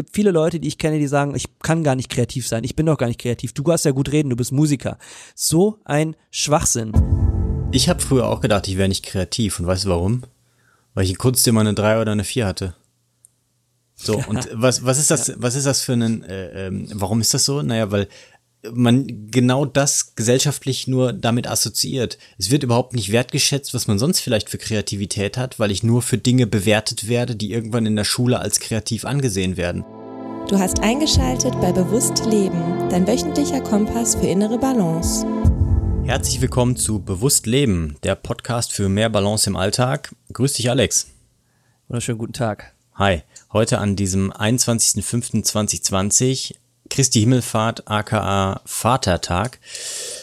gibt viele Leute, die ich kenne, die sagen, ich kann gar nicht kreativ sein, ich bin doch gar nicht kreativ. Du hast ja gut reden, du bist Musiker. So ein Schwachsinn. Ich habe früher auch gedacht, ich wäre nicht kreativ und weißt du warum? Weil ich in Kunst immer eine 3 oder eine 4 hatte. So, und was, was ist das, was ist das für ein, äh, ähm, warum ist das so? Naja, weil man genau das gesellschaftlich nur damit assoziiert. Es wird überhaupt nicht wertgeschätzt, was man sonst vielleicht für Kreativität hat, weil ich nur für Dinge bewertet werde, die irgendwann in der Schule als kreativ angesehen werden. Du hast eingeschaltet bei Bewusst Leben, dein wöchentlicher Kompass für innere Balance. Herzlich willkommen zu Bewusst Leben, der Podcast für mehr Balance im Alltag. Grüß dich, Alex. Wunderschönen guten Tag. Hi, heute an diesem 21.05.2020 Christi Himmelfahrt, aka Vatertag.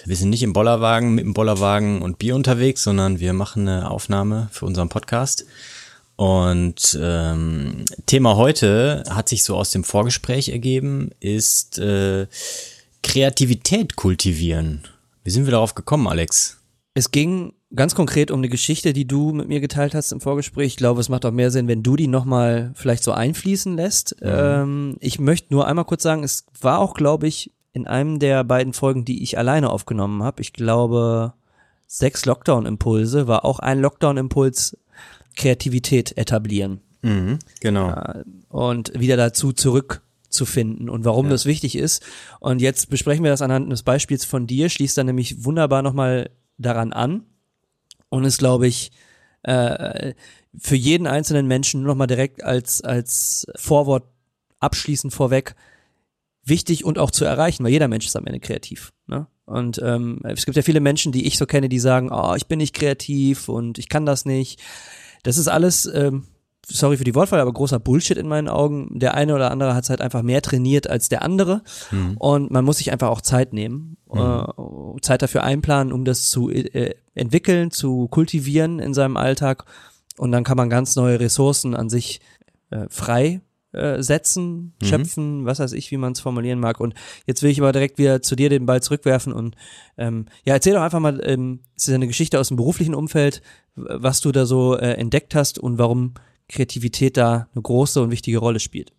Wir sind nicht im Bollerwagen, mit dem Bollerwagen und Bier unterwegs, sondern wir machen eine Aufnahme für unseren Podcast. Und ähm, Thema heute hat sich so aus dem Vorgespräch ergeben, ist äh, Kreativität kultivieren. Wie sind wir darauf gekommen, Alex? Es ging ganz konkret um eine Geschichte, die du mit mir geteilt hast im Vorgespräch. Ich glaube, es macht auch mehr Sinn, wenn du die nochmal vielleicht so einfließen lässt. Mhm. Ähm, ich möchte nur einmal kurz sagen, es war auch, glaube ich, in einem der beiden Folgen, die ich alleine aufgenommen habe. Ich glaube, sechs Lockdown-Impulse war auch ein Lockdown-Impuls Kreativität etablieren. Mhm, genau. und wieder dazu zurückzufinden und warum ja. das wichtig ist. Und jetzt besprechen wir das anhand des Beispiels von dir, schließt dann nämlich wunderbar nochmal daran an und ist, glaube ich, äh, für jeden einzelnen Menschen nur nochmal direkt als, als Vorwort abschließend vorweg wichtig und auch zu erreichen, weil jeder Mensch ist am Ende kreativ. Ne? Und ähm, es gibt ja viele Menschen, die ich so kenne, die sagen, oh, ich bin nicht kreativ und ich kann das nicht. Das ist alles ähm, sorry für die Wortwahl, aber großer Bullshit in meinen Augen. Der eine oder andere hat es halt einfach mehr trainiert als der andere. Mhm. Und man muss sich einfach auch Zeit nehmen, mhm. äh, Zeit dafür einplanen, um das zu äh, entwickeln, zu kultivieren in seinem Alltag. Und dann kann man ganz neue Ressourcen an sich äh, frei äh, setzen, mhm. schöpfen, was weiß ich, wie man es formulieren mag. Und jetzt will ich aber direkt wieder zu dir den Ball zurückwerfen und ähm, ja, erzähl doch einfach mal, ähm, es ist eine Geschichte aus dem beruflichen Umfeld, was du da so äh, entdeckt hast und warum Kreativität da eine große und wichtige Rolle spielt.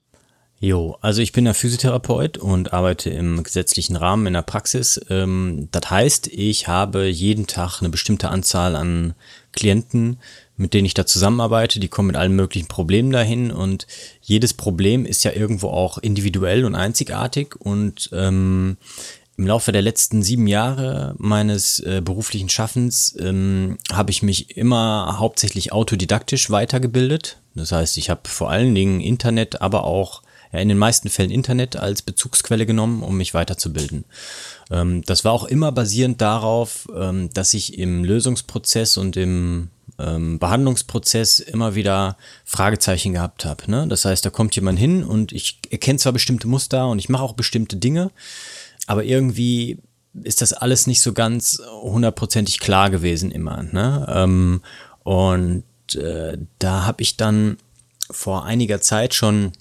Jo, also ich bin ja Physiotherapeut und arbeite im gesetzlichen Rahmen in der Praxis. Ähm, das heißt, ich habe jeden Tag eine bestimmte Anzahl an Klienten, mit denen ich da zusammenarbeite. Die kommen mit allen möglichen Problemen dahin und jedes Problem ist ja irgendwo auch individuell und einzigartig und ähm, im Laufe der letzten sieben Jahre meines äh, beruflichen Schaffens ähm, habe ich mich immer hauptsächlich autodidaktisch weitergebildet. Das heißt, ich habe vor allen Dingen Internet, aber auch ja, in den meisten Fällen Internet als Bezugsquelle genommen, um mich weiterzubilden. Ähm, das war auch immer basierend darauf, ähm, dass ich im Lösungsprozess und im ähm, Behandlungsprozess immer wieder Fragezeichen gehabt habe. Ne? Das heißt, da kommt jemand hin und ich erkenne zwar bestimmte Muster und ich mache auch bestimmte Dinge, aber irgendwie ist das alles nicht so ganz hundertprozentig klar gewesen immer. Ne? Ähm, und äh, da habe ich dann vor einiger Zeit schon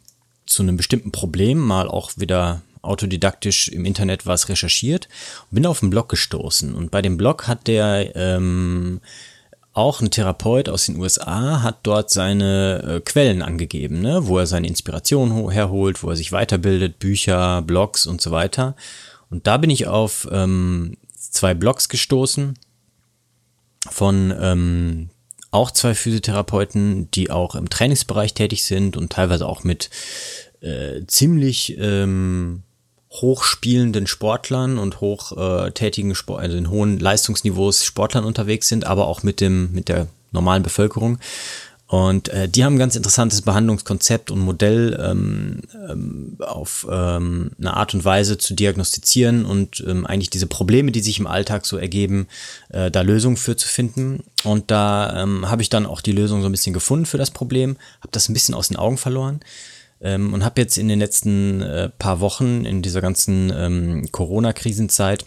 zu einem bestimmten Problem mal auch wieder autodidaktisch im Internet was recherchiert und bin auf einen Blog gestoßen. Und bei dem Blog hat der ähm, auch ein Therapeut aus den USA hat dort seine äh, Quellen angegeben, ne? wo er seine Inspiration herholt, wo er sich weiterbildet, Bücher, Blogs und so weiter. Und da bin ich auf ähm, zwei Blogs gestoßen von ähm, auch zwei Physiotherapeuten, die auch im Trainingsbereich tätig sind und teilweise auch mit äh, ziemlich ähm, hochspielenden Sportlern und hochtätigen äh, Sport, also in hohen Leistungsniveaus Sportlern unterwegs sind, aber auch mit dem mit der normalen Bevölkerung. Und äh, die haben ein ganz interessantes Behandlungskonzept und Modell ähm, ähm, auf ähm, eine Art und Weise zu diagnostizieren und ähm, eigentlich diese Probleme, die sich im Alltag so ergeben, äh, da Lösungen für zu finden. Und da ähm, habe ich dann auch die Lösung so ein bisschen gefunden für das Problem, habe das ein bisschen aus den Augen verloren ähm, und habe jetzt in den letzten äh, paar Wochen in dieser ganzen ähm, Corona-Krisenzeit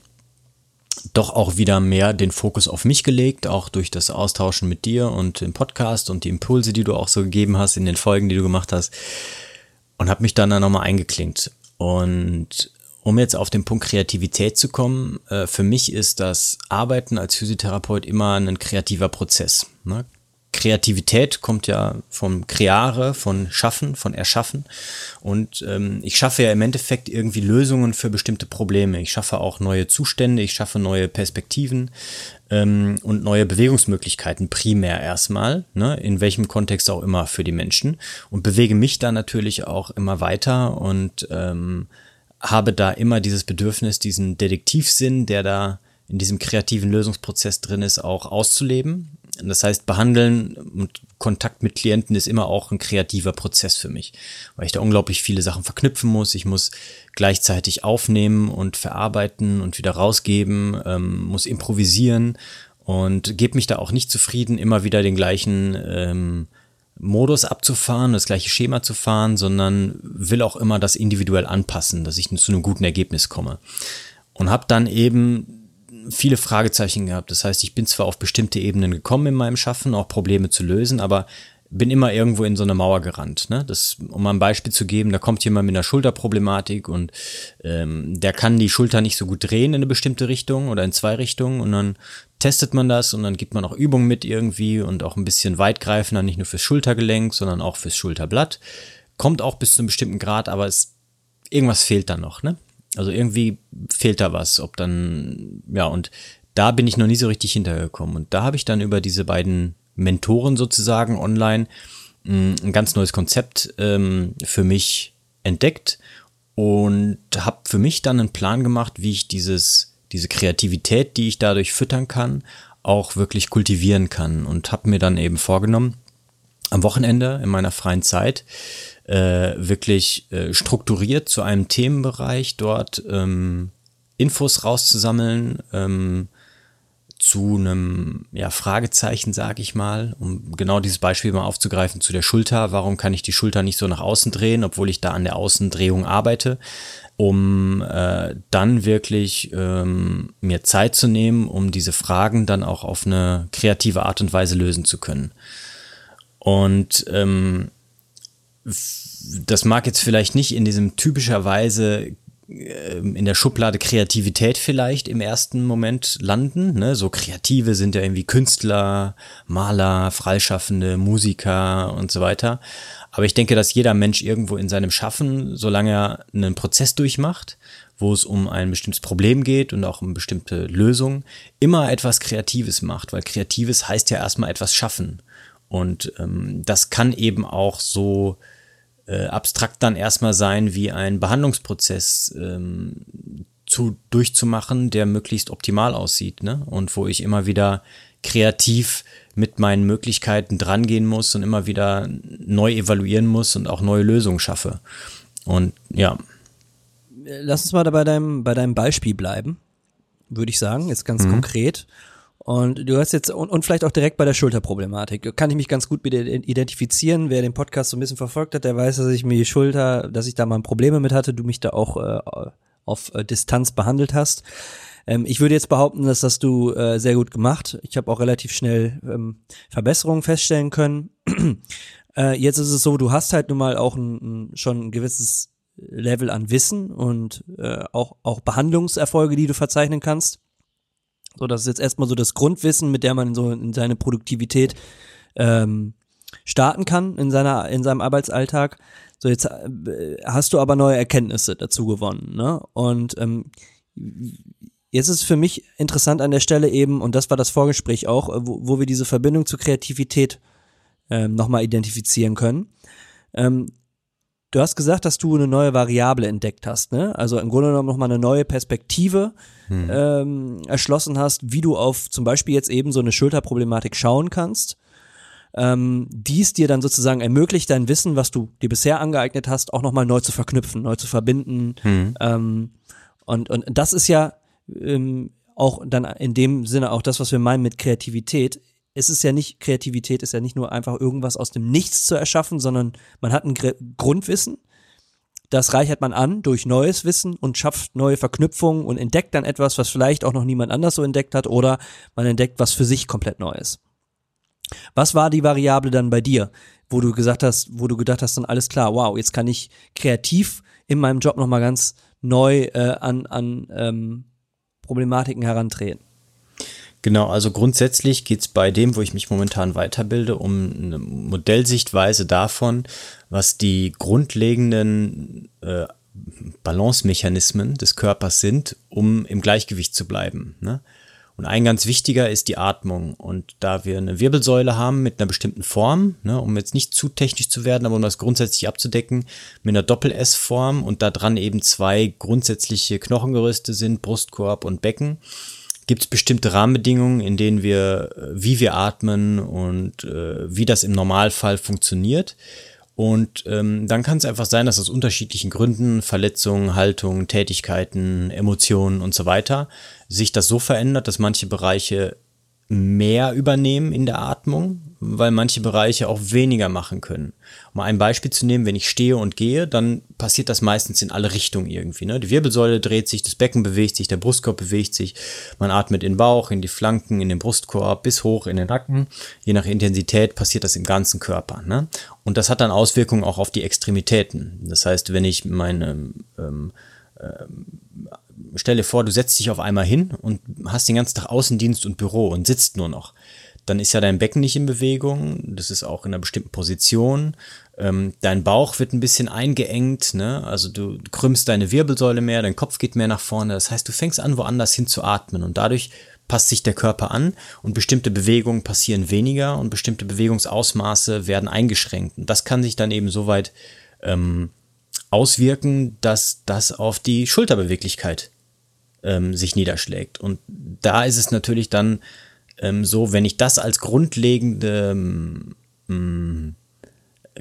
doch auch wieder mehr den Fokus auf mich gelegt, auch durch das Austauschen mit dir und im Podcast und die Impulse, die du auch so gegeben hast in den Folgen, die du gemacht hast. Und habe mich dann da nochmal eingeklinkt. Und um jetzt auf den Punkt Kreativität zu kommen, äh, für mich ist das Arbeiten als Physiotherapeut immer ein kreativer Prozess. Kreativität kommt ja vom Kreare, von Schaffen, von Erschaffen. Und ähm, ich schaffe ja im Endeffekt irgendwie Lösungen für bestimmte Probleme. Ich schaffe auch neue Zustände, ich schaffe neue Perspektiven ähm, und neue Bewegungsmöglichkeiten primär erstmal, ne, in welchem Kontext auch immer für die Menschen. Und bewege mich da natürlich auch immer weiter und ähm, habe da immer dieses Bedürfnis, diesen Detektivsinn, der da in diesem kreativen Lösungsprozess drin ist, auch auszuleben. Das heißt, behandeln und Kontakt mit Klienten ist immer auch ein kreativer Prozess für mich, weil ich da unglaublich viele Sachen verknüpfen muss. Ich muss gleichzeitig aufnehmen und verarbeiten und wieder rausgeben, ähm, muss improvisieren und gebe mich da auch nicht zufrieden, immer wieder den gleichen ähm, Modus abzufahren, das gleiche Schema zu fahren, sondern will auch immer das individuell anpassen, dass ich zu einem guten Ergebnis komme. Und habe dann eben viele Fragezeichen gehabt. Das heißt, ich bin zwar auf bestimmte Ebenen gekommen in meinem Schaffen, auch Probleme zu lösen, aber bin immer irgendwo in so eine Mauer gerannt. Ne? Das, um mal ein Beispiel zu geben, da kommt jemand mit einer Schulterproblematik und ähm, der kann die Schulter nicht so gut drehen in eine bestimmte Richtung oder in zwei Richtungen und dann testet man das und dann gibt man auch Übungen mit irgendwie und auch ein bisschen weitgreifender, nicht nur fürs Schultergelenk, sondern auch fürs Schulterblatt. Kommt auch bis zu einem bestimmten Grad, aber es, irgendwas fehlt dann noch. Ne? Also irgendwie fehlt da was, ob dann, ja, und da bin ich noch nie so richtig hintergekommen. Und da habe ich dann über diese beiden Mentoren sozusagen online mm, ein ganz neues Konzept ähm, für mich entdeckt und habe für mich dann einen Plan gemacht, wie ich dieses, diese Kreativität, die ich dadurch füttern kann, auch wirklich kultivieren kann und habe mir dann eben vorgenommen, am Wochenende in meiner freien Zeit äh, wirklich äh, strukturiert zu einem Themenbereich dort ähm, Infos rauszusammeln, ähm, zu einem ja, Fragezeichen, sage ich mal, um genau dieses Beispiel mal aufzugreifen zu der Schulter. Warum kann ich die Schulter nicht so nach außen drehen, obwohl ich da an der Außendrehung arbeite, um äh, dann wirklich ähm, mir Zeit zu nehmen, um diese Fragen dann auch auf eine kreative Art und Weise lösen zu können. Und ähm, das mag jetzt vielleicht nicht in diesem typischerweise ähm, in der Schublade Kreativität vielleicht im ersten Moment landen. Ne? So Kreative sind ja irgendwie Künstler, Maler, Freischaffende, Musiker und so weiter. Aber ich denke, dass jeder Mensch irgendwo in seinem Schaffen, solange er einen Prozess durchmacht, wo es um ein bestimmtes Problem geht und auch um bestimmte Lösungen, immer etwas Kreatives macht, weil Kreatives heißt ja erstmal etwas schaffen. Und ähm, das kann eben auch so äh, abstrakt dann erstmal sein, wie ein Behandlungsprozess ähm, zu, durchzumachen, der möglichst optimal aussieht, ne? Und wo ich immer wieder kreativ mit meinen Möglichkeiten drangehen muss und immer wieder neu evaluieren muss und auch neue Lösungen schaffe. Und ja. Lass uns mal da bei deinem, bei deinem Beispiel bleiben, würde ich sagen, jetzt ganz mhm. konkret. Und du hast jetzt, und, und vielleicht auch direkt bei der Schulterproblematik, kann ich mich ganz gut mit identifizieren. Wer den Podcast so ein bisschen verfolgt hat, der weiß, dass ich mir die Schulter, dass ich da mal Probleme mit hatte, du mich da auch äh, auf äh, Distanz behandelt hast. Ähm, ich würde jetzt behaupten, dass das du äh, sehr gut gemacht. Ich habe auch relativ schnell ähm, Verbesserungen feststellen können. äh, jetzt ist es so, du hast halt nun mal auch ein, ein, schon ein gewisses Level an Wissen und äh, auch, auch Behandlungserfolge, die du verzeichnen kannst. So, das ist jetzt erstmal so das Grundwissen, mit der man so in seine Produktivität ähm, starten kann in seiner in seinem Arbeitsalltag. So jetzt äh, hast du aber neue Erkenntnisse dazu gewonnen, ne? Und ähm, jetzt ist für mich interessant an der Stelle eben und das war das Vorgespräch auch, äh, wo, wo wir diese Verbindung zur Kreativität ähm, nochmal identifizieren können. Ähm, Du hast gesagt, dass du eine neue Variable entdeckt hast, ne? Also im Grunde genommen nochmal eine neue Perspektive hm. ähm, erschlossen hast, wie du auf zum Beispiel jetzt eben so eine Schulterproblematik schauen kannst. Ähm, dies dir dann sozusagen ermöglicht, dein Wissen, was du dir bisher angeeignet hast, auch nochmal neu zu verknüpfen, neu zu verbinden. Hm. Ähm, und, und das ist ja ähm, auch dann in dem Sinne auch das, was wir meinen mit Kreativität es ist ja nicht, Kreativität ist ja nicht nur einfach irgendwas aus dem Nichts zu erschaffen, sondern man hat ein Gr Grundwissen, das reichert man an durch neues Wissen und schafft neue Verknüpfungen und entdeckt dann etwas, was vielleicht auch noch niemand anders so entdeckt hat oder man entdeckt was für sich komplett Neues. Was war die Variable dann bei dir, wo du gesagt hast, wo du gedacht hast, dann alles klar, wow, jetzt kann ich kreativ in meinem Job nochmal ganz neu äh, an, an ähm, Problematiken herantreten? Genau, also grundsätzlich geht es bei dem, wo ich mich momentan weiterbilde, um eine Modellsichtweise davon, was die grundlegenden äh, Balancemechanismen des Körpers sind, um im Gleichgewicht zu bleiben. Ne? Und ein ganz wichtiger ist die Atmung. Und da wir eine Wirbelsäule haben mit einer bestimmten Form, ne, um jetzt nicht zu technisch zu werden, aber um das grundsätzlich abzudecken, mit einer Doppel-S-Form und da dran eben zwei grundsätzliche Knochengerüste sind, Brustkorb und Becken, gibt es bestimmte Rahmenbedingungen, in denen wir, äh, wie wir atmen und äh, wie das im Normalfall funktioniert. Und ähm, dann kann es einfach sein, dass aus unterschiedlichen Gründen, Verletzungen, Haltungen, Tätigkeiten, Emotionen und so weiter, sich das so verändert, dass manche Bereiche mehr übernehmen in der Atmung, weil manche Bereiche auch weniger machen können. Um ein Beispiel zu nehmen, wenn ich stehe und gehe, dann passiert das meistens in alle Richtungen irgendwie. Ne? Die Wirbelsäule dreht sich, das Becken bewegt sich, der Brustkorb bewegt sich, man atmet in den Bauch, in die Flanken, in den Brustkorb, bis hoch in den Nacken. Je nach Intensität passiert das im ganzen Körper. Ne? Und das hat dann Auswirkungen auch auf die Extremitäten. Das heißt, wenn ich meine ähm, ähm, stell dir vor, du setzt dich auf einmal hin und hast den ganzen Tag Außendienst und Büro und sitzt nur noch. Dann ist ja dein Becken nicht in Bewegung, das ist auch in einer bestimmten Position. Ähm, dein Bauch wird ein bisschen eingeengt, ne? also du krümmst deine Wirbelsäule mehr, dein Kopf geht mehr nach vorne. Das heißt, du fängst an, woanders hin zu atmen und dadurch passt sich der Körper an und bestimmte Bewegungen passieren weniger und bestimmte Bewegungsausmaße werden eingeschränkt. Und das kann sich dann eben soweit ähm, auswirken, dass das auf die Schulterbeweglichkeit ähm, sich niederschlägt. Und da ist es natürlich dann ähm, so, wenn ich das als grundlegende ähm,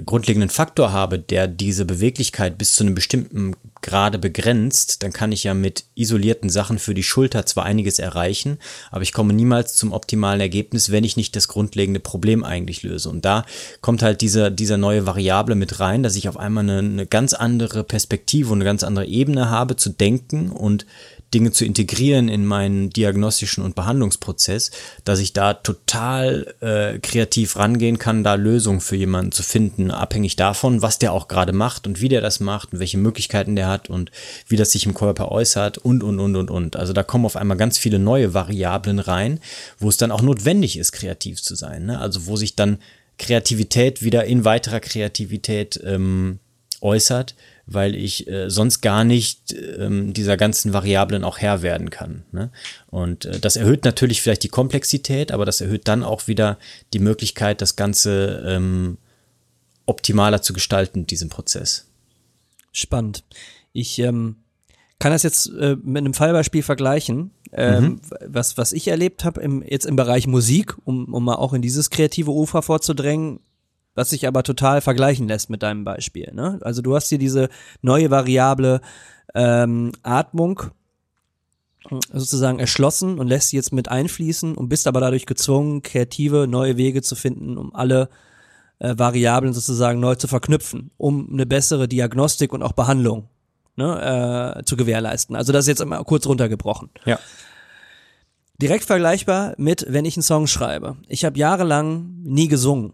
grundlegenden Faktor habe, der diese Beweglichkeit bis zu einem bestimmten Grade begrenzt, dann kann ich ja mit isolierten Sachen für die Schulter zwar einiges erreichen, aber ich komme niemals zum optimalen Ergebnis, wenn ich nicht das grundlegende Problem eigentlich löse. Und da kommt halt dieser, dieser neue Variable mit rein, dass ich auf einmal eine, eine ganz andere Perspektive und eine ganz andere Ebene habe zu denken und Dinge zu integrieren in meinen diagnostischen und Behandlungsprozess, dass ich da total äh, kreativ rangehen kann, da Lösungen für jemanden zu finden, abhängig davon, was der auch gerade macht und wie der das macht und welche Möglichkeiten der hat und wie das sich im Körper äußert und, und, und, und, und. Also da kommen auf einmal ganz viele neue Variablen rein, wo es dann auch notwendig ist, kreativ zu sein. Ne? Also wo sich dann Kreativität wieder in weiterer Kreativität ähm, äußert, weil ich äh, sonst gar nicht ähm, dieser ganzen Variablen auch Herr werden kann. Ne? Und äh, das erhöht natürlich vielleicht die Komplexität, aber das erhöht dann auch wieder die Möglichkeit, das Ganze ähm, optimaler zu gestalten, diesen Prozess. Spannend. Ich ähm, kann das jetzt äh, mit einem Fallbeispiel vergleichen, ähm, mhm. was, was ich erlebt habe im, jetzt im Bereich Musik, um, um mal auch in dieses kreative Ufer vorzudrängen was sich aber total vergleichen lässt mit deinem Beispiel. Ne? Also du hast hier diese neue Variable ähm, Atmung sozusagen erschlossen und lässt sie jetzt mit einfließen und bist aber dadurch gezwungen, kreative neue Wege zu finden, um alle äh, Variablen sozusagen neu zu verknüpfen, um eine bessere Diagnostik und auch Behandlung ne, äh, zu gewährleisten. Also das ist jetzt immer kurz runtergebrochen. Ja. Direkt vergleichbar mit, wenn ich einen Song schreibe. Ich habe jahrelang nie gesungen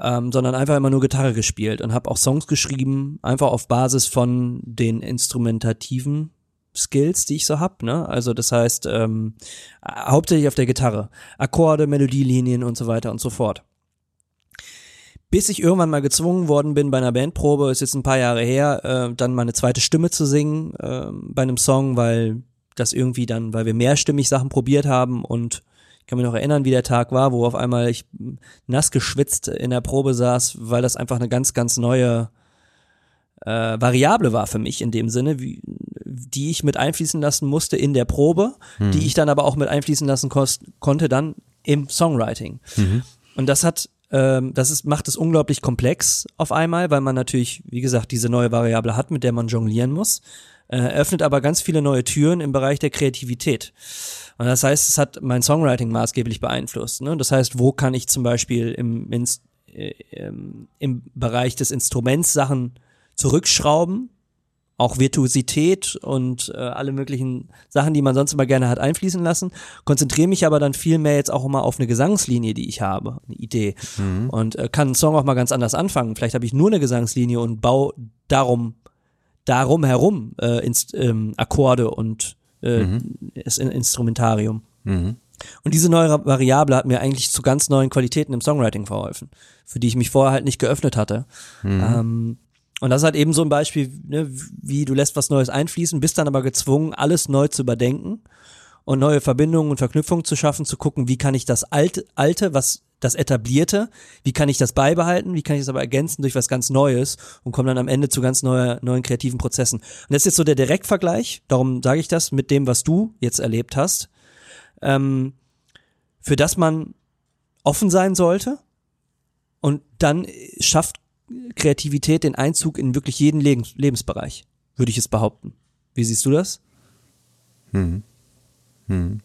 ähm, sondern einfach immer nur Gitarre gespielt und habe auch Songs geschrieben, einfach auf Basis von den instrumentativen Skills, die ich so hab, ne? Also das heißt, ähm, hauptsächlich auf der Gitarre. Akkorde, Melodielinien und so weiter und so fort. Bis ich irgendwann mal gezwungen worden bin bei einer Bandprobe, ist jetzt ein paar Jahre her, äh, dann meine zweite Stimme zu singen äh, bei einem Song, weil das irgendwie dann, weil wir mehrstimmig Sachen probiert haben und ich kann mich noch erinnern, wie der Tag war, wo auf einmal ich nass geschwitzt in der Probe saß, weil das einfach eine ganz, ganz neue äh, Variable war für mich in dem Sinne, wie, die ich mit einfließen lassen musste in der Probe, mhm. die ich dann aber auch mit einfließen lassen konnte dann im Songwriting. Mhm. Und das hat ähm, das ist, macht es unglaublich komplex auf einmal, weil man natürlich, wie gesagt, diese neue Variable hat, mit der man jonglieren muss, äh, öffnet aber ganz viele neue Türen im Bereich der Kreativität. Und das heißt, es hat mein Songwriting maßgeblich beeinflusst. Ne? Das heißt, wo kann ich zum Beispiel im, im, äh, im Bereich des Instruments Sachen zurückschrauben, auch Virtuosität und äh, alle möglichen Sachen, die man sonst immer gerne hat einfließen lassen, konzentriere mich aber dann viel mehr jetzt auch immer auf eine Gesangslinie, die ich habe, eine Idee mhm. und äh, kann einen Song auch mal ganz anders anfangen. Vielleicht habe ich nur eine Gesangslinie und baue darum darum herum äh, Inst ähm, Akkorde und äh, mhm. Instrumentarium. Mhm. Und diese neue Variable hat mir eigentlich zu ganz neuen Qualitäten im Songwriting verholfen, für die ich mich vorher halt nicht geöffnet hatte. Mhm. Ähm, und das ist halt eben so ein Beispiel, ne, wie du lässt was Neues einfließen, bist dann aber gezwungen, alles neu zu überdenken und neue Verbindungen und Verknüpfungen zu schaffen, zu gucken, wie kann ich das alte, alte, was das etablierte, wie kann ich das beibehalten, wie kann ich das aber ergänzen durch was ganz Neues und komme dann am Ende zu ganz neue, neuen kreativen Prozessen. Und das ist jetzt so der Direktvergleich, darum sage ich das mit dem, was du jetzt erlebt hast, ähm, für das man offen sein sollte und dann schafft Kreativität den Einzug in wirklich jeden Lebens Lebensbereich, würde ich es behaupten. Wie siehst du das? Hm. Hm.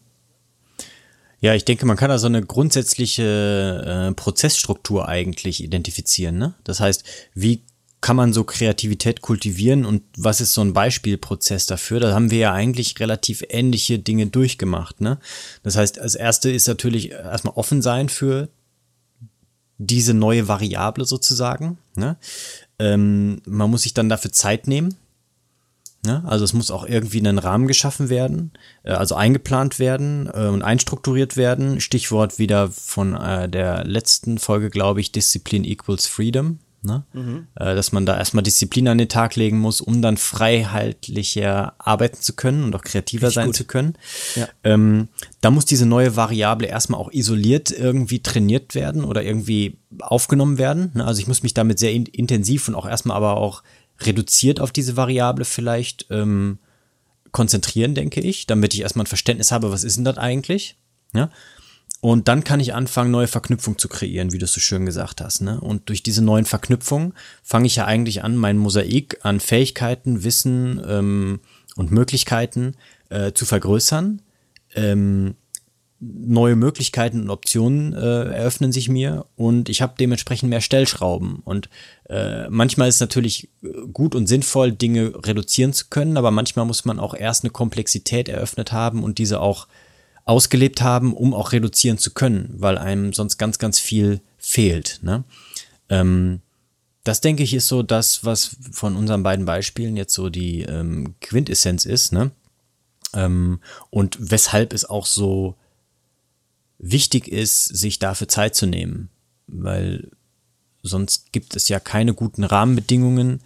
Ja, ich denke, man kann da so eine grundsätzliche äh, Prozessstruktur eigentlich identifizieren. Ne? Das heißt, wie kann man so Kreativität kultivieren und was ist so ein Beispielprozess dafür? Da haben wir ja eigentlich relativ ähnliche Dinge durchgemacht. Ne? Das heißt, als erste ist natürlich erstmal offen sein für diese neue Variable sozusagen. Ne? Ähm, man muss sich dann dafür Zeit nehmen. Ne? Also es muss auch irgendwie in einen Rahmen geschaffen werden, äh, also eingeplant werden äh, und einstrukturiert werden. Stichwort wieder von äh, der letzten Folge, glaube ich, Disziplin equals Freedom. Ne? Mhm. Dass man da erstmal Disziplin an den Tag legen muss, um dann freiheitlicher arbeiten zu können und auch kreativer Richtig sein gut. zu können. Ja. Ähm, da muss diese neue Variable erstmal auch isoliert irgendwie trainiert werden oder irgendwie aufgenommen werden. Ne? Also ich muss mich damit sehr in intensiv und auch erstmal aber auch reduziert auf diese Variable vielleicht ähm, konzentrieren, denke ich, damit ich erstmal ein Verständnis habe, was ist denn das eigentlich? Ja? Und dann kann ich anfangen, neue Verknüpfungen zu kreieren, wie du es so schön gesagt hast. Ne? Und durch diese neuen Verknüpfungen fange ich ja eigentlich an, mein Mosaik an Fähigkeiten, Wissen ähm, und Möglichkeiten äh, zu vergrößern. Ähm, neue Möglichkeiten und Optionen äh, eröffnen sich mir und ich habe dementsprechend mehr Stellschrauben. Und äh, manchmal ist es natürlich gut und sinnvoll, Dinge reduzieren zu können, aber manchmal muss man auch erst eine Komplexität eröffnet haben und diese auch ausgelebt haben, um auch reduzieren zu können, weil einem sonst ganz, ganz viel fehlt. Ne? Ähm, das denke ich ist so das, was von unseren beiden Beispielen jetzt so die ähm, Quintessenz ist. Ne? Ähm, und weshalb es auch so wichtig ist, sich dafür Zeit zu nehmen, weil sonst gibt es ja keine guten Rahmenbedingungen,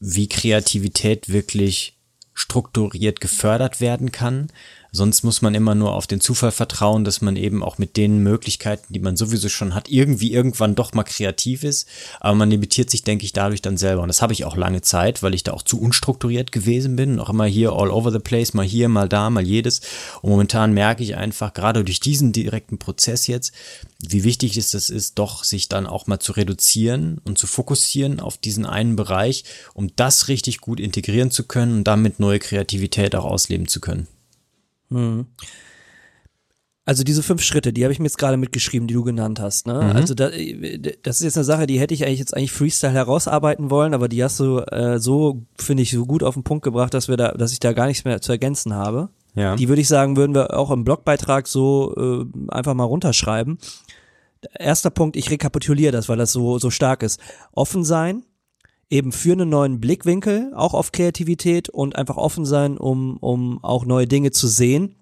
wie Kreativität wirklich strukturiert gefördert werden kann, Sonst muss man immer nur auf den Zufall vertrauen, dass man eben auch mit den Möglichkeiten, die man sowieso schon hat, irgendwie irgendwann doch mal kreativ ist. Aber man limitiert sich, denke ich, dadurch dann selber. Und das habe ich auch lange Zeit, weil ich da auch zu unstrukturiert gewesen bin. Auch immer hier all over the place, mal hier, mal da, mal jedes. Und momentan merke ich einfach, gerade durch diesen direkten Prozess jetzt, wie wichtig es das ist, doch sich dann auch mal zu reduzieren und zu fokussieren auf diesen einen Bereich, um das richtig gut integrieren zu können und damit neue Kreativität auch ausleben zu können. Hm. Also diese fünf Schritte, die habe ich mir jetzt gerade mitgeschrieben, die du genannt hast. Ne? Mhm. Also da, das ist jetzt eine Sache, die hätte ich eigentlich jetzt eigentlich Freestyle herausarbeiten wollen, aber die hast du äh, so, finde ich, so gut auf den Punkt gebracht, dass wir da, dass ich da gar nichts mehr zu ergänzen habe. Ja. Die würde ich sagen, würden wir auch im Blogbeitrag so äh, einfach mal runterschreiben. Erster Punkt, ich rekapituliere das, weil das so, so stark ist. Offen sein, eben für einen neuen Blickwinkel, auch auf Kreativität und einfach offen sein, um, um auch neue Dinge zu sehen,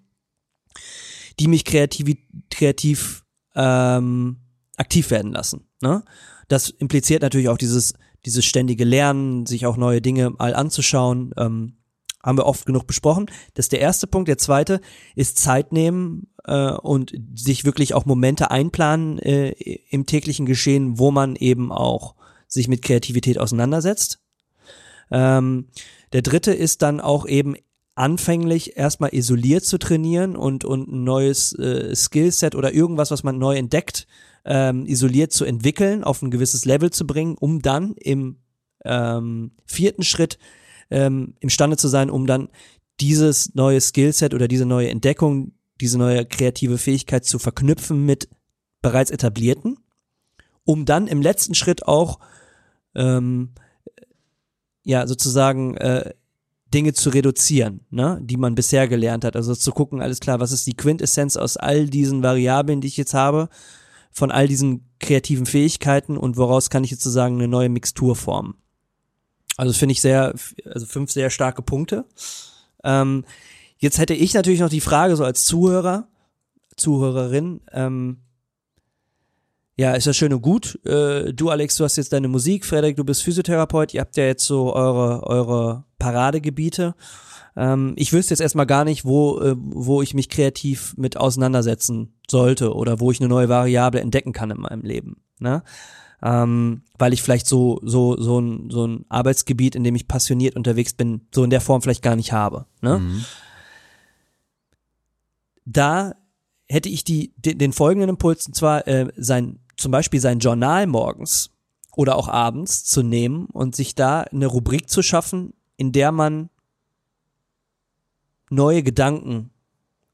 die mich kreativ, kreativ ähm, aktiv werden lassen. Ne? Das impliziert natürlich auch dieses, dieses ständige Lernen, sich auch neue Dinge mal anzuschauen. Ähm, haben wir oft genug besprochen. Das ist der erste Punkt. Der zweite ist Zeit nehmen äh, und sich wirklich auch Momente einplanen äh, im täglichen Geschehen, wo man eben auch sich mit Kreativität auseinandersetzt. Ähm, der dritte ist dann auch eben anfänglich erstmal isoliert zu trainieren und, und ein neues äh, Skillset oder irgendwas, was man neu entdeckt, ähm, isoliert zu entwickeln, auf ein gewisses Level zu bringen, um dann im ähm, vierten Schritt ähm, imstande zu sein, um dann dieses neue Skillset oder diese neue Entdeckung, diese neue kreative Fähigkeit zu verknüpfen mit bereits etablierten, um dann im letzten Schritt auch ähm, ja sozusagen äh, Dinge zu reduzieren, ne, die man bisher gelernt hat. Also zu gucken, alles klar, was ist die Quintessenz aus all diesen Variablen, die ich jetzt habe, von all diesen kreativen Fähigkeiten und woraus kann ich jetzt sozusagen eine neue Mixtur formen. Also finde ich sehr, also fünf sehr starke Punkte. Ähm, jetzt hätte ich natürlich noch die Frage so als Zuhörer, Zuhörerin. Ähm, ja, ist ja schön und gut. Äh, du, Alex, du hast jetzt deine Musik. Frederik, du bist Physiotherapeut. Ihr habt ja jetzt so eure, eure Paradegebiete. Ähm, ich wüsste jetzt erstmal gar nicht, wo, äh, wo ich mich kreativ mit auseinandersetzen sollte oder wo ich eine neue Variable entdecken kann in meinem Leben. Ne? Ähm, weil ich vielleicht so, so, so ein, so ein Arbeitsgebiet, in dem ich passioniert unterwegs bin, so in der Form vielleicht gar nicht habe. Ne? Mhm. Da hätte ich die, den, den folgenden Impuls, und zwar äh, sein zum Beispiel sein Journal morgens oder auch abends zu nehmen und sich da eine Rubrik zu schaffen, in der man neue Gedanken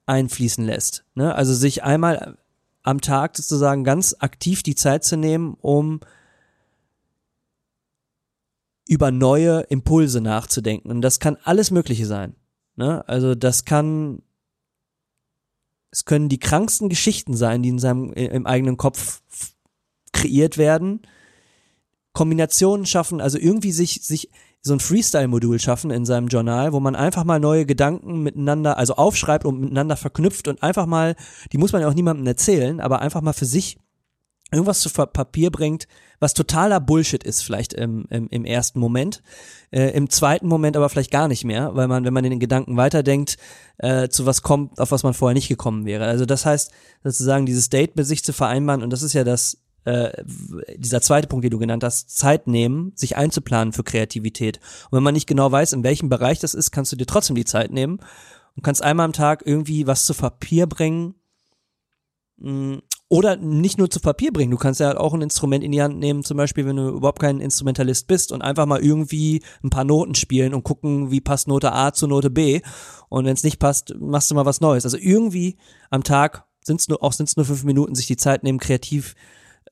einfließen lässt. Ne? Also sich einmal am Tag sozusagen ganz aktiv die Zeit zu nehmen, um über neue Impulse nachzudenken. Und das kann alles Mögliche sein. Ne? Also das kann es können die kranksten Geschichten sein, die in seinem im eigenen Kopf kreiert werden. Kombinationen schaffen, also irgendwie sich sich so ein Freestyle-Modul schaffen in seinem Journal, wo man einfach mal neue Gedanken miteinander, also aufschreibt und miteinander verknüpft und einfach mal, die muss man ja auch niemandem erzählen, aber einfach mal für sich irgendwas zu Papier bringt, was totaler Bullshit ist, vielleicht im, im, im ersten Moment, äh, im zweiten Moment aber vielleicht gar nicht mehr, weil man, wenn man in den Gedanken weiterdenkt, äh, zu was kommt, auf was man vorher nicht gekommen wäre. Also das heißt, sozusagen dieses Date mit sich zu vereinbaren, und das ist ja das, äh, dieser zweite Punkt, den du genannt hast, Zeit nehmen, sich einzuplanen für Kreativität. Und wenn man nicht genau weiß, in welchem Bereich das ist, kannst du dir trotzdem die Zeit nehmen und kannst einmal am Tag irgendwie was zu Papier bringen, mm, oder nicht nur zu Papier bringen. Du kannst ja auch ein Instrument in die Hand nehmen, zum Beispiel, wenn du überhaupt kein Instrumentalist bist und einfach mal irgendwie ein paar Noten spielen und gucken, wie passt Note A zu Note B. Und wenn es nicht passt, machst du mal was Neues. Also irgendwie am Tag sind es nur, auch sind es nur fünf Minuten, sich die Zeit nehmen, kreativ,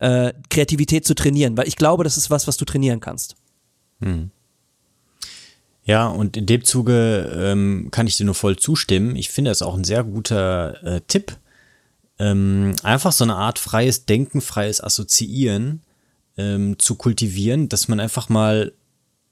äh, Kreativität zu trainieren. Weil ich glaube, das ist was, was du trainieren kannst. Hm. Ja, und in dem Zuge ähm, kann ich dir nur voll zustimmen. Ich finde es auch ein sehr guter äh, Tipp, ähm, einfach so eine Art freies Denken, freies Assoziieren ähm, zu kultivieren, dass man einfach mal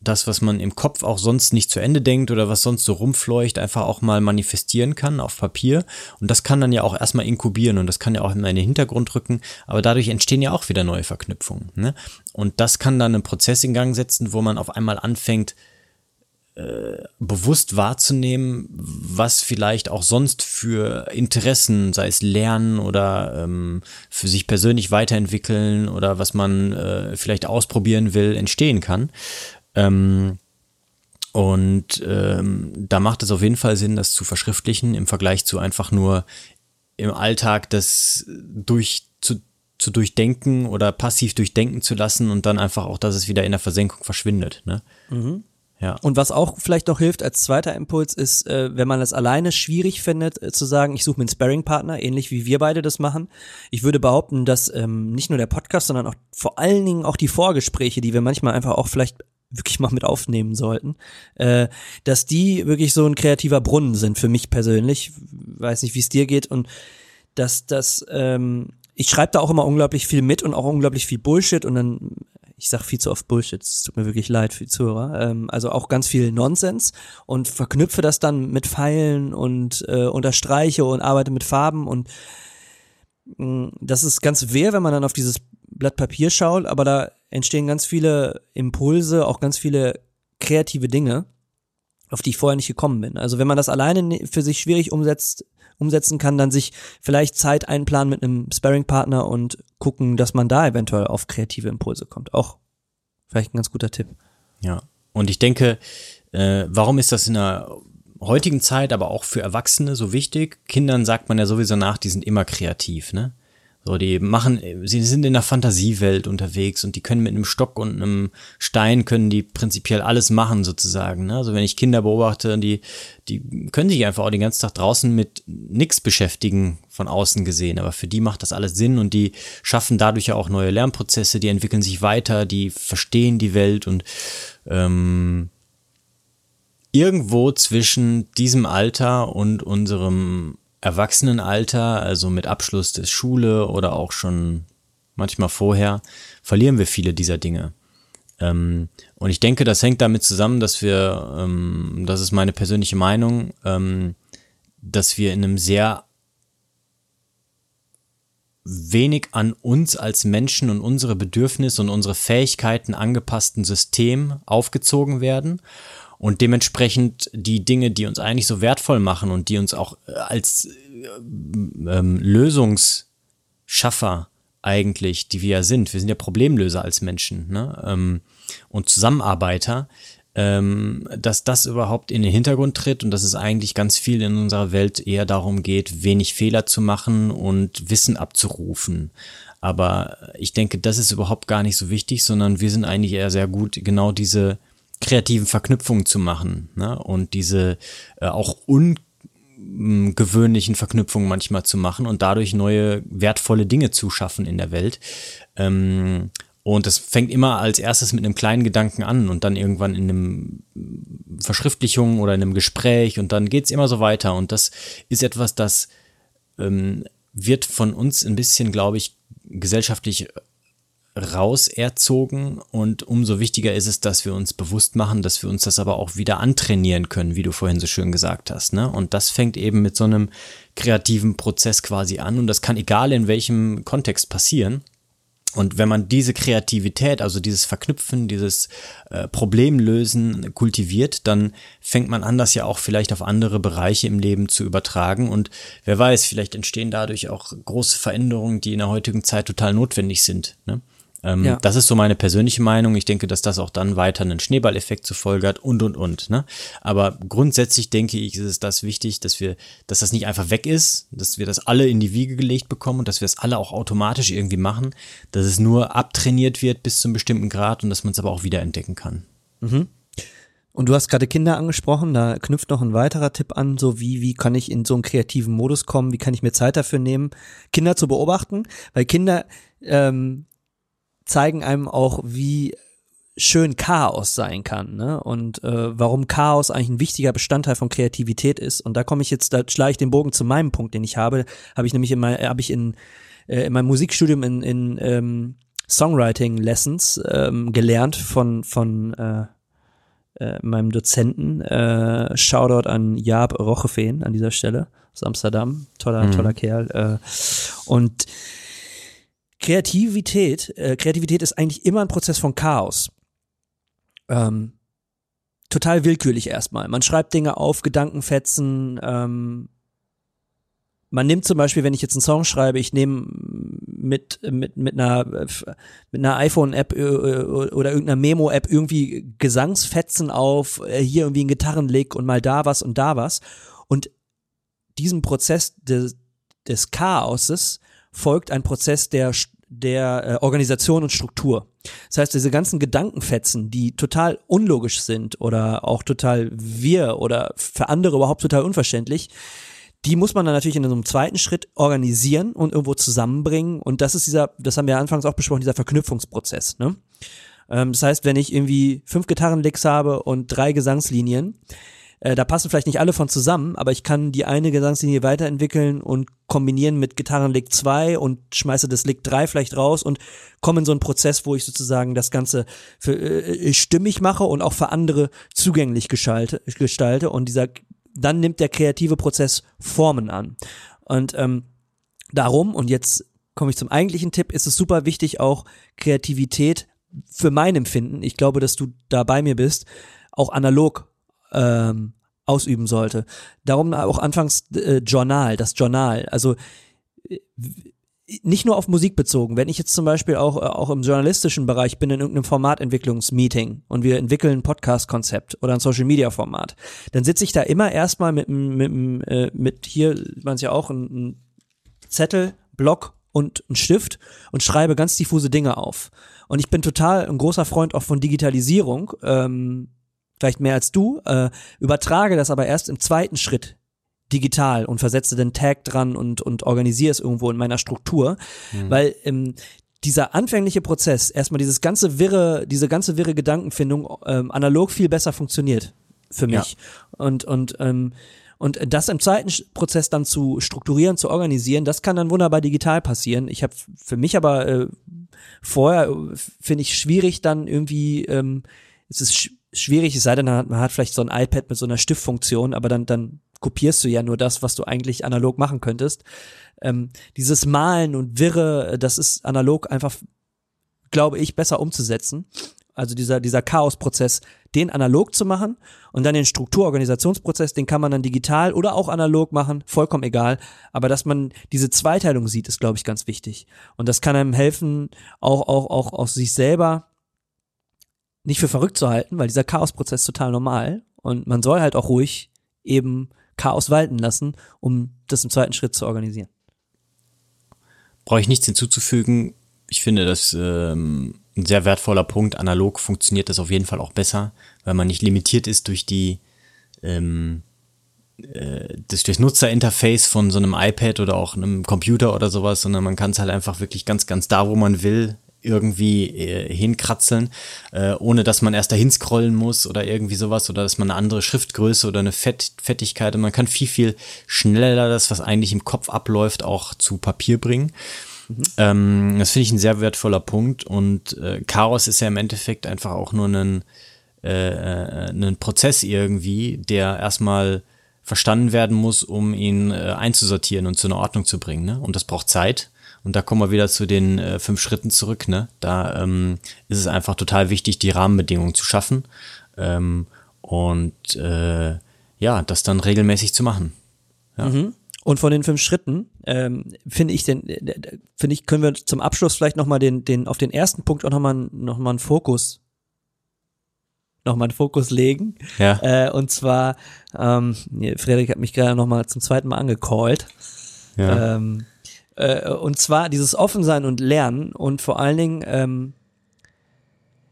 das, was man im Kopf auch sonst nicht zu Ende denkt oder was sonst so rumfleucht, einfach auch mal manifestieren kann auf Papier. Und das kann dann ja auch erstmal inkubieren und das kann ja auch in den Hintergrund rücken, aber dadurch entstehen ja auch wieder neue Verknüpfungen. Ne? Und das kann dann einen Prozess in Gang setzen, wo man auf einmal anfängt, äh, bewusst wahrzunehmen, was vielleicht auch sonst für Interessen, sei es Lernen oder ähm, für sich persönlich weiterentwickeln oder was man äh, vielleicht ausprobieren will, entstehen kann. Ähm, und ähm, da macht es auf jeden Fall Sinn, das zu verschriftlichen im Vergleich zu einfach nur im Alltag das durch zu, zu durchdenken oder passiv durchdenken zu lassen und dann einfach auch, dass es wieder in der Versenkung verschwindet. Ne? Mhm. Ja. Und was auch vielleicht noch hilft als zweiter Impuls ist, äh, wenn man es alleine schwierig findet, äh, zu sagen, ich suche mir einen Sparring-Partner, ähnlich wie wir beide das machen. Ich würde behaupten, dass ähm, nicht nur der Podcast, sondern auch vor allen Dingen auch die Vorgespräche, die wir manchmal einfach auch vielleicht wirklich mal mit aufnehmen sollten, äh, dass die wirklich so ein kreativer Brunnen sind für mich persönlich. Weiß nicht, wie es dir geht und dass das ähm, ich schreibe da auch immer unglaublich viel mit und auch unglaublich viel Bullshit und dann ich sag viel zu oft Bullshit, es tut mir wirklich leid für die Zuhörer, ähm, also auch ganz viel Nonsens und verknüpfe das dann mit Pfeilen und äh, unterstreiche und arbeite mit Farben und mh, mm, das ist ganz wehr, wenn man dann auf dieses Blatt Papier schaut, aber da entstehen ganz viele Impulse, auch ganz viele kreative Dinge, auf die ich vorher nicht gekommen bin. Also wenn man das alleine ne, für sich schwierig umsetzt, umsetzen kann, dann sich vielleicht Zeit einplanen mit einem Sparring-Partner und gucken, dass man da eventuell auf kreative Impulse kommt. Auch vielleicht ein ganz guter Tipp. Ja, und ich denke, äh, warum ist das in der heutigen Zeit, aber auch für Erwachsene so wichtig? Kindern sagt man ja sowieso nach, die sind immer kreativ, ne? So, die machen, sie sind in der Fantasiewelt unterwegs und die können mit einem Stock und einem Stein können die prinzipiell alles machen sozusagen. Ne? Also wenn ich Kinder beobachte, die, die können sich einfach auch den ganzen Tag draußen mit nichts beschäftigen von außen gesehen. Aber für die macht das alles Sinn und die schaffen dadurch ja auch neue Lernprozesse, die entwickeln sich weiter, die verstehen die Welt und ähm, irgendwo zwischen diesem Alter und unserem Erwachsenenalter, also mit Abschluss der Schule oder auch schon manchmal vorher, verlieren wir viele dieser Dinge. Ähm, und ich denke, das hängt damit zusammen, dass wir, ähm, das ist meine persönliche Meinung, ähm, dass wir in einem sehr wenig an uns als Menschen und unsere Bedürfnisse und unsere Fähigkeiten angepassten System aufgezogen werden und dementsprechend die Dinge, die uns eigentlich so wertvoll machen und die uns auch äh, als äh, ähm, Lösungsschaffer eigentlich, die wir ja sind, wir sind ja Problemlöser als Menschen ne? ähm, und Zusammenarbeiter, ähm, dass das überhaupt in den Hintergrund tritt und dass es eigentlich ganz viel in unserer Welt eher darum geht, wenig Fehler zu machen und Wissen abzurufen. Aber ich denke, das ist überhaupt gar nicht so wichtig, sondern wir sind eigentlich eher sehr gut, genau diese kreativen Verknüpfungen zu machen ne? und diese äh, auch ungewöhnlichen Verknüpfungen manchmal zu machen und dadurch neue wertvolle Dinge zu schaffen in der Welt. Ähm, und das fängt immer als erstes mit einem kleinen Gedanken an und dann irgendwann in einem Verschriftlichung oder in einem Gespräch und dann geht's immer so weiter. Und das ist etwas, das ähm, wird von uns ein bisschen, glaube ich, gesellschaftlich rauserzogen und umso wichtiger ist es, dass wir uns bewusst machen, dass wir uns das aber auch wieder antrainieren können, wie du vorhin so schön gesagt hast. Ne? Und das fängt eben mit so einem kreativen Prozess quasi an und das kann egal in welchem Kontext passieren. Und wenn man diese Kreativität, also dieses Verknüpfen, dieses äh, Problemlösen kultiviert, dann fängt man an, das ja auch vielleicht auf andere Bereiche im Leben zu übertragen. Und wer weiß, vielleicht entstehen dadurch auch große Veränderungen, die in der heutigen Zeit total notwendig sind. Ne? Ähm, ja. Das ist so meine persönliche Meinung. Ich denke, dass das auch dann weiter einen Schneeballeffekt zur Folge hat und und und. Ne? Aber grundsätzlich denke ich, ist es das wichtig, dass wir, dass das nicht einfach weg ist, dass wir das alle in die Wiege gelegt bekommen und dass wir es alle auch automatisch irgendwie machen, dass es nur abtrainiert wird bis zu einem bestimmten Grad und dass man es aber auch wieder entdecken kann. Mhm. Und du hast gerade Kinder angesprochen, da knüpft noch ein weiterer Tipp an, so wie, wie kann ich in so einen kreativen Modus kommen, wie kann ich mir Zeit dafür nehmen, Kinder zu beobachten, weil Kinder ähm, zeigen einem auch, wie schön Chaos sein kann, ne? Und äh, warum Chaos eigentlich ein wichtiger Bestandteil von Kreativität ist. Und da komme ich jetzt, da schlage ich den Bogen zu meinem Punkt, den ich habe. Habe ich nämlich in mein, habe ich in, äh, in meinem Musikstudium in, in ähm, Songwriting Lessons ähm, gelernt von von äh, äh, meinem Dozenten. Äh, Shoutout an Jaab Rochefeen an dieser Stelle aus Amsterdam, toller mhm. toller Kerl. Äh, und Kreativität, äh, Kreativität ist eigentlich immer ein Prozess von Chaos. Ähm, total willkürlich erstmal. Man schreibt Dinge auf, Gedankenfetzen. Ähm, man nimmt zum Beispiel, wenn ich jetzt einen Song schreibe, ich nehme mit mit mit einer mit einer iPhone-App äh, oder irgendeiner Memo-App irgendwie Gesangsfetzen auf, äh, hier irgendwie ein Gitarrenlick und mal da was und da was. Und diesem Prozess des, des Chaoses folgt ein Prozess der, der äh, Organisation und Struktur. Das heißt, diese ganzen Gedankenfetzen, die total unlogisch sind oder auch total wir oder für andere überhaupt total unverständlich, die muss man dann natürlich in einem zweiten Schritt organisieren und irgendwo zusammenbringen. Und das ist dieser, das haben wir anfangs auch besprochen, dieser Verknüpfungsprozess. Ne? Ähm, das heißt, wenn ich irgendwie fünf Gitarrenlicks habe und drei Gesangslinien, äh, da passen vielleicht nicht alle von zusammen, aber ich kann die eine Gesangslinie weiterentwickeln und kombinieren mit Gitarrenlick 2 und schmeiße das Lick 3 vielleicht raus und komme in so einen Prozess, wo ich sozusagen das Ganze für, äh, stimmig mache und auch für andere zugänglich gestalte, gestalte und dieser dann nimmt der kreative Prozess Formen an. Und ähm, darum, und jetzt komme ich zum eigentlichen Tipp, ist es super wichtig, auch Kreativität für mein Empfinden, ich glaube, dass du da bei mir bist, auch analog ähm, ausüben sollte. Darum auch anfangs äh, Journal, das Journal. Also äh, nicht nur auf Musik bezogen. Wenn ich jetzt zum Beispiel auch, äh, auch im journalistischen Bereich bin in irgendeinem Formatentwicklungsmeeting und wir entwickeln ein Podcast-Konzept oder ein Social-Media-Format, dann sitze ich da immer erstmal mit, mit, äh, mit hier, man es ja auch, ein, ein Zettel, Block und ein Stift und schreibe ganz diffuse Dinge auf. Und ich bin total ein großer Freund auch von Digitalisierung. Ähm, vielleicht mehr als du, äh, übertrage das aber erst im zweiten Schritt digital und versetze den Tag dran und, und organisiere es irgendwo in meiner Struktur, mhm. weil ähm, dieser anfängliche Prozess, erstmal dieses ganze wirre, diese ganze wirre Gedankenfindung ähm, analog viel besser funktioniert für mich. Ja. Und, und, ähm, und das im zweiten Prozess dann zu strukturieren, zu organisieren, das kann dann wunderbar digital passieren. Ich habe für mich aber äh, vorher, äh, finde ich, schwierig dann irgendwie, ähm, es ist schwierig, es sei denn, man hat vielleicht so ein iPad mit so einer Stiftfunktion, aber dann, dann kopierst du ja nur das, was du eigentlich analog machen könntest. Ähm, dieses Malen und Wirre, das ist analog einfach, glaube ich, besser umzusetzen. Also dieser, dieser Chaosprozess, den analog zu machen und dann den Strukturorganisationsprozess, den kann man dann digital oder auch analog machen, vollkommen egal. Aber dass man diese Zweiteilung sieht, ist, glaube ich, ganz wichtig. Und das kann einem helfen, auch, auch, auch aus sich selber nicht für verrückt zu halten, weil dieser Chaosprozess total normal und man soll halt auch ruhig eben Chaos walten lassen, um das im zweiten Schritt zu organisieren. Brauche ich nichts hinzuzufügen. Ich finde, das ähm, ein sehr wertvoller Punkt. Analog funktioniert das auf jeden Fall auch besser, weil man nicht limitiert ist durch die ähm, äh, das durch Nutzerinterface von so einem iPad oder auch einem Computer oder sowas, sondern man kann es halt einfach wirklich ganz, ganz da, wo man will, irgendwie äh, hinkratzeln, äh, ohne dass man erst dahin scrollen muss oder irgendwie sowas oder dass man eine andere Schriftgröße oder eine Fett Fettigkeit und man kann viel, viel schneller das, was eigentlich im Kopf abläuft, auch zu Papier bringen. Mhm. Ähm, das finde ich ein sehr wertvoller Punkt und äh, Chaos ist ja im Endeffekt einfach auch nur ein, äh, äh, ein Prozess irgendwie, der erstmal verstanden werden muss, um ihn äh, einzusortieren und zu einer Ordnung zu bringen. Ne? Und das braucht Zeit. Und da kommen wir wieder zu den äh, fünf Schritten zurück. Ne? Da ähm, ist es einfach total wichtig, die Rahmenbedingungen zu schaffen ähm, und äh, ja, das dann regelmäßig zu machen. Ja. Mhm. Und von den fünf Schritten ähm, finde ich den, finde ich, können wir zum Abschluss vielleicht nochmal den, den, auf den ersten Punkt auch nochmal noch mal einen Fokus nochmal einen Fokus legen. Ja. Äh, und zwar, ähm, Frederik hat mich gerade nochmal zum zweiten Mal angecallt. Ja. Ähm, äh, und zwar dieses Offensein und Lernen und vor allen Dingen ähm,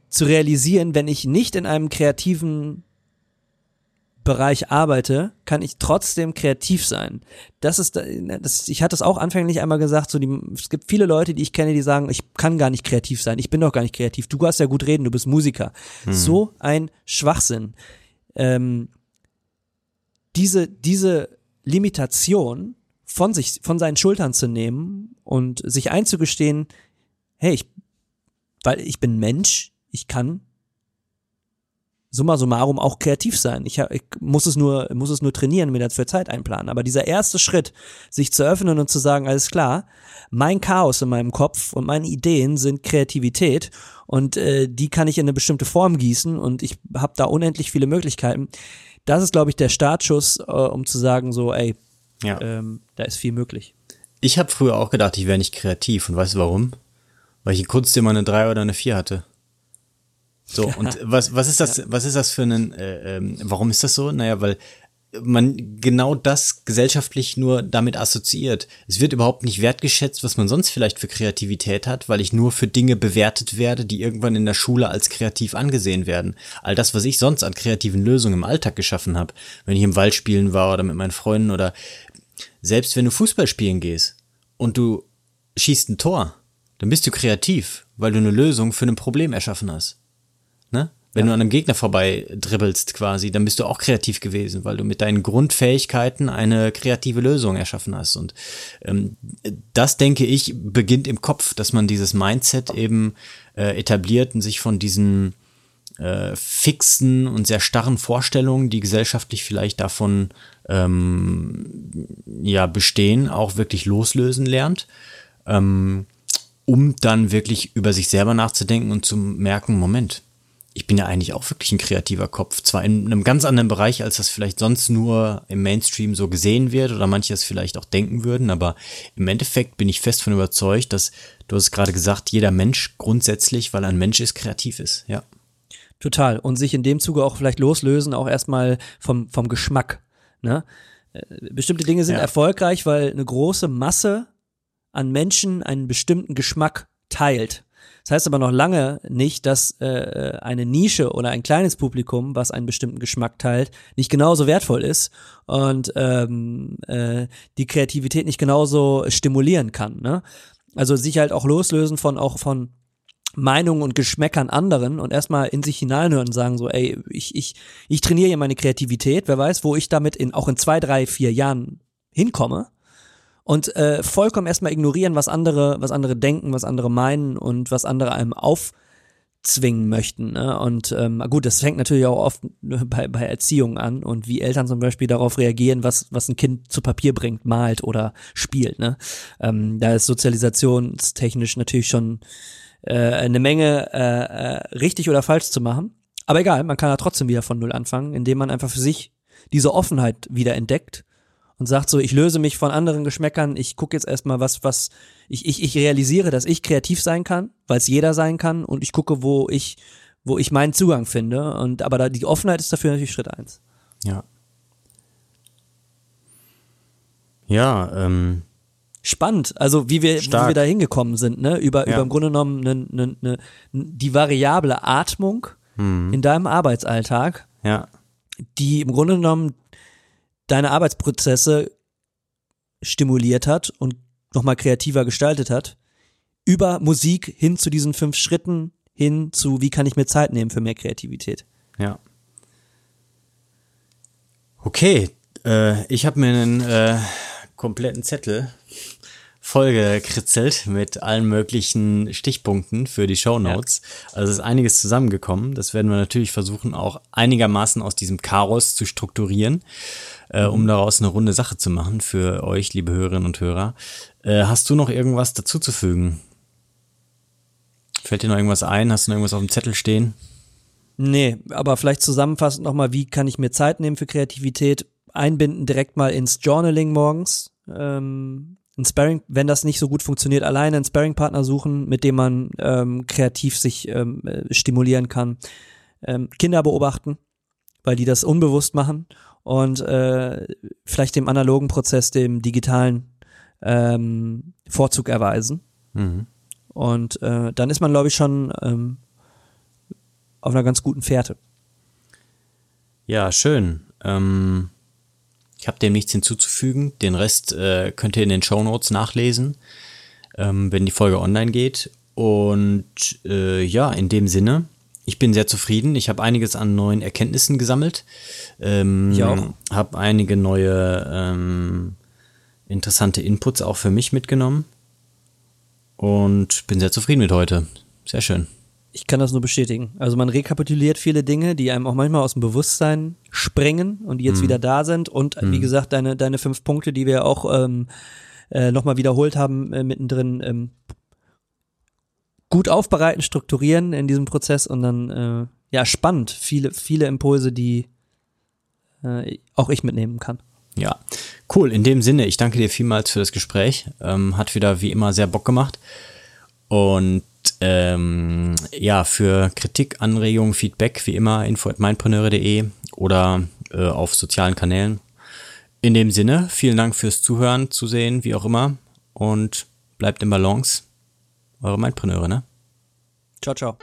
zu realisieren, wenn ich nicht in einem kreativen Bereich arbeite, kann ich trotzdem kreativ sein. Das ist, das, ich hatte es auch anfänglich einmal gesagt, so die, es gibt viele Leute, die ich kenne, die sagen, ich kann gar nicht kreativ sein, ich bin doch gar nicht kreativ. Du kannst ja gut reden, du bist Musiker. Hm. So ein Schwachsinn. Ähm, diese, diese Limitation von sich, von seinen Schultern zu nehmen und sich einzugestehen, hey, ich, weil ich bin Mensch, ich kann summa summarum auch kreativ sein. Ich, ich muss es nur, muss es nur trainieren, mir dafür Zeit einplanen. Aber dieser erste Schritt, sich zu öffnen und zu sagen, alles klar, mein Chaos in meinem Kopf und meine Ideen sind Kreativität und äh, die kann ich in eine bestimmte Form gießen und ich habe da unendlich viele Möglichkeiten. Das ist, glaube ich, der Startschuss, äh, um zu sagen, so, ey, ja. ähm, da ist viel möglich. Ich habe früher auch gedacht, ich wäre nicht kreativ und weißt du warum? Weil ich in Kunst immer eine 3 oder eine 4 hatte. So, und was, was ist das, was ist das für ein, äh, ähm, warum ist das so? Naja, weil man genau das gesellschaftlich nur damit assoziiert. Es wird überhaupt nicht wertgeschätzt, was man sonst vielleicht für Kreativität hat, weil ich nur für Dinge bewertet werde, die irgendwann in der Schule als kreativ angesehen werden. All das, was ich sonst an kreativen Lösungen im Alltag geschaffen habe, wenn ich im Wald spielen war oder mit meinen Freunden oder selbst wenn du Fußball spielen gehst und du schießt ein Tor, dann bist du kreativ, weil du eine Lösung für ein Problem erschaffen hast. Ne? Wenn ja. du an einem Gegner vorbei dribbelst quasi, dann bist du auch kreativ gewesen, weil du mit deinen Grundfähigkeiten eine kreative Lösung erschaffen hast. Und ähm, das, denke ich, beginnt im Kopf, dass man dieses Mindset eben äh, etabliert und sich von diesen äh, fixen und sehr starren Vorstellungen, die gesellschaftlich vielleicht davon ähm, ja bestehen, auch wirklich loslösen lernt. Ähm, um dann wirklich über sich selber nachzudenken und zu merken, Moment, ich bin ja eigentlich auch wirklich ein kreativer Kopf. Zwar in einem ganz anderen Bereich, als das vielleicht sonst nur im Mainstream so gesehen wird oder manche es vielleicht auch denken würden, aber im Endeffekt bin ich fest von überzeugt, dass, du hast gerade gesagt, jeder Mensch grundsätzlich, weil ein Mensch ist, kreativ ist, ja. Total. Und sich in dem Zuge auch vielleicht loslösen, auch erstmal vom, vom Geschmack. Ne? Äh, bestimmte Dinge sind ja. erfolgreich, weil eine große Masse an Menschen einen bestimmten Geschmack teilt. Das heißt aber noch lange nicht, dass äh, eine Nische oder ein kleines Publikum, was einen bestimmten Geschmack teilt, nicht genauso wertvoll ist und ähm, äh, die Kreativität nicht genauso stimulieren kann. Ne? Also sich halt auch loslösen von auch von Meinungen und Geschmäckern anderen und erstmal in sich hineinhören und sagen so, ey, ich, ich, ich trainiere ja meine Kreativität, wer weiß, wo ich damit in, auch in zwei, drei, vier Jahren hinkomme und äh, vollkommen erstmal ignorieren, was andere, was andere denken, was andere meinen und was andere einem aufzwingen zwingen möchten. Ne? Und ähm, gut, das fängt natürlich auch oft bei, bei Erziehung an und wie Eltern zum Beispiel darauf reagieren, was, was ein Kind zu Papier bringt, malt oder spielt. Ne? Ähm, da ist sozialisationstechnisch natürlich schon äh, eine Menge äh, äh, richtig oder falsch zu machen. Aber egal, man kann ja trotzdem wieder von Null anfangen, indem man einfach für sich diese Offenheit wieder entdeckt und sagt so, ich löse mich von anderen Geschmäckern, ich gucke jetzt erstmal was, was, ich, ich, ich realisiere, dass ich kreativ sein kann, weil es jeder sein kann und ich gucke, wo ich, wo ich meinen Zugang finde. Und aber da, die Offenheit ist dafür natürlich Schritt eins. Ja. Ja, ähm, spannend, also wie wir, wie wir da hingekommen sind, ne? Über, ja. über im Grunde genommen ne, ne, ne, die variable Atmung hm. in deinem Arbeitsalltag, ja. die im Grunde genommen deine Arbeitsprozesse stimuliert hat und nochmal kreativer gestaltet hat, über Musik hin zu diesen fünf Schritten, hin zu, wie kann ich mir Zeit nehmen für mehr Kreativität. Ja. Okay, äh, ich habe mir einen äh, kompletten Zettel vollgekritzelt mit allen möglichen Stichpunkten für die Show Notes. Ja. Also ist einiges zusammengekommen. Das werden wir natürlich versuchen, auch einigermaßen aus diesem Chaos zu strukturieren, äh, um mhm. daraus eine runde Sache zu machen für euch, liebe Hörerinnen und Hörer. Äh, hast du noch irgendwas dazuzufügen? Fällt dir noch irgendwas ein? Hast du noch irgendwas auf dem Zettel stehen? Nee, aber vielleicht zusammenfassend nochmal, wie kann ich mir Zeit nehmen für Kreativität? Einbinden direkt mal ins Journaling morgens. Ähm, ein Sparring, wenn das nicht so gut funktioniert, alleine einen Sparring-Partner suchen, mit dem man ähm, kreativ sich ähm, äh, stimulieren kann. Ähm, Kinder beobachten, weil die das unbewusst machen und äh, vielleicht dem analogen Prozess, dem digitalen ähm, Vorzug erweisen. Mhm. Und äh, dann ist man, glaube ich, schon ähm, auf einer ganz guten Fährte. Ja, schön. Ähm, ich habe dem nichts hinzuzufügen. Den Rest äh, könnt ihr in den Show Notes nachlesen, ähm, wenn die Folge online geht. Und äh, ja, in dem Sinne, ich bin sehr zufrieden. Ich habe einiges an neuen Erkenntnissen gesammelt. Ähm, auch. Habe einige neue ähm, interessante Inputs auch für mich mitgenommen. Und bin sehr zufrieden mit heute. Sehr schön. Ich kann das nur bestätigen. Also man rekapituliert viele Dinge, die einem auch manchmal aus dem Bewusstsein sprengen und die jetzt mhm. wieder da sind. Und mhm. wie gesagt, deine, deine fünf Punkte, die wir auch ähm, äh, nochmal wiederholt haben, äh, mittendrin ähm, gut aufbereiten, strukturieren in diesem Prozess und dann, äh, ja, spannend. Viele, viele Impulse, die äh, auch ich mitnehmen kann. Ja, cool. In dem Sinne, ich danke dir vielmals für das Gespräch. Ähm, hat wieder wie immer sehr Bock gemacht. Und ähm, ja, für Kritik, Anregungen, Feedback, wie immer, info at mindpreneure.de oder äh, auf sozialen Kanälen. In dem Sinne, vielen Dank fürs Zuhören, Zusehen, wie auch immer. Und bleibt in Balance. Eure Mindpreneure, ne? Ciao, ciao.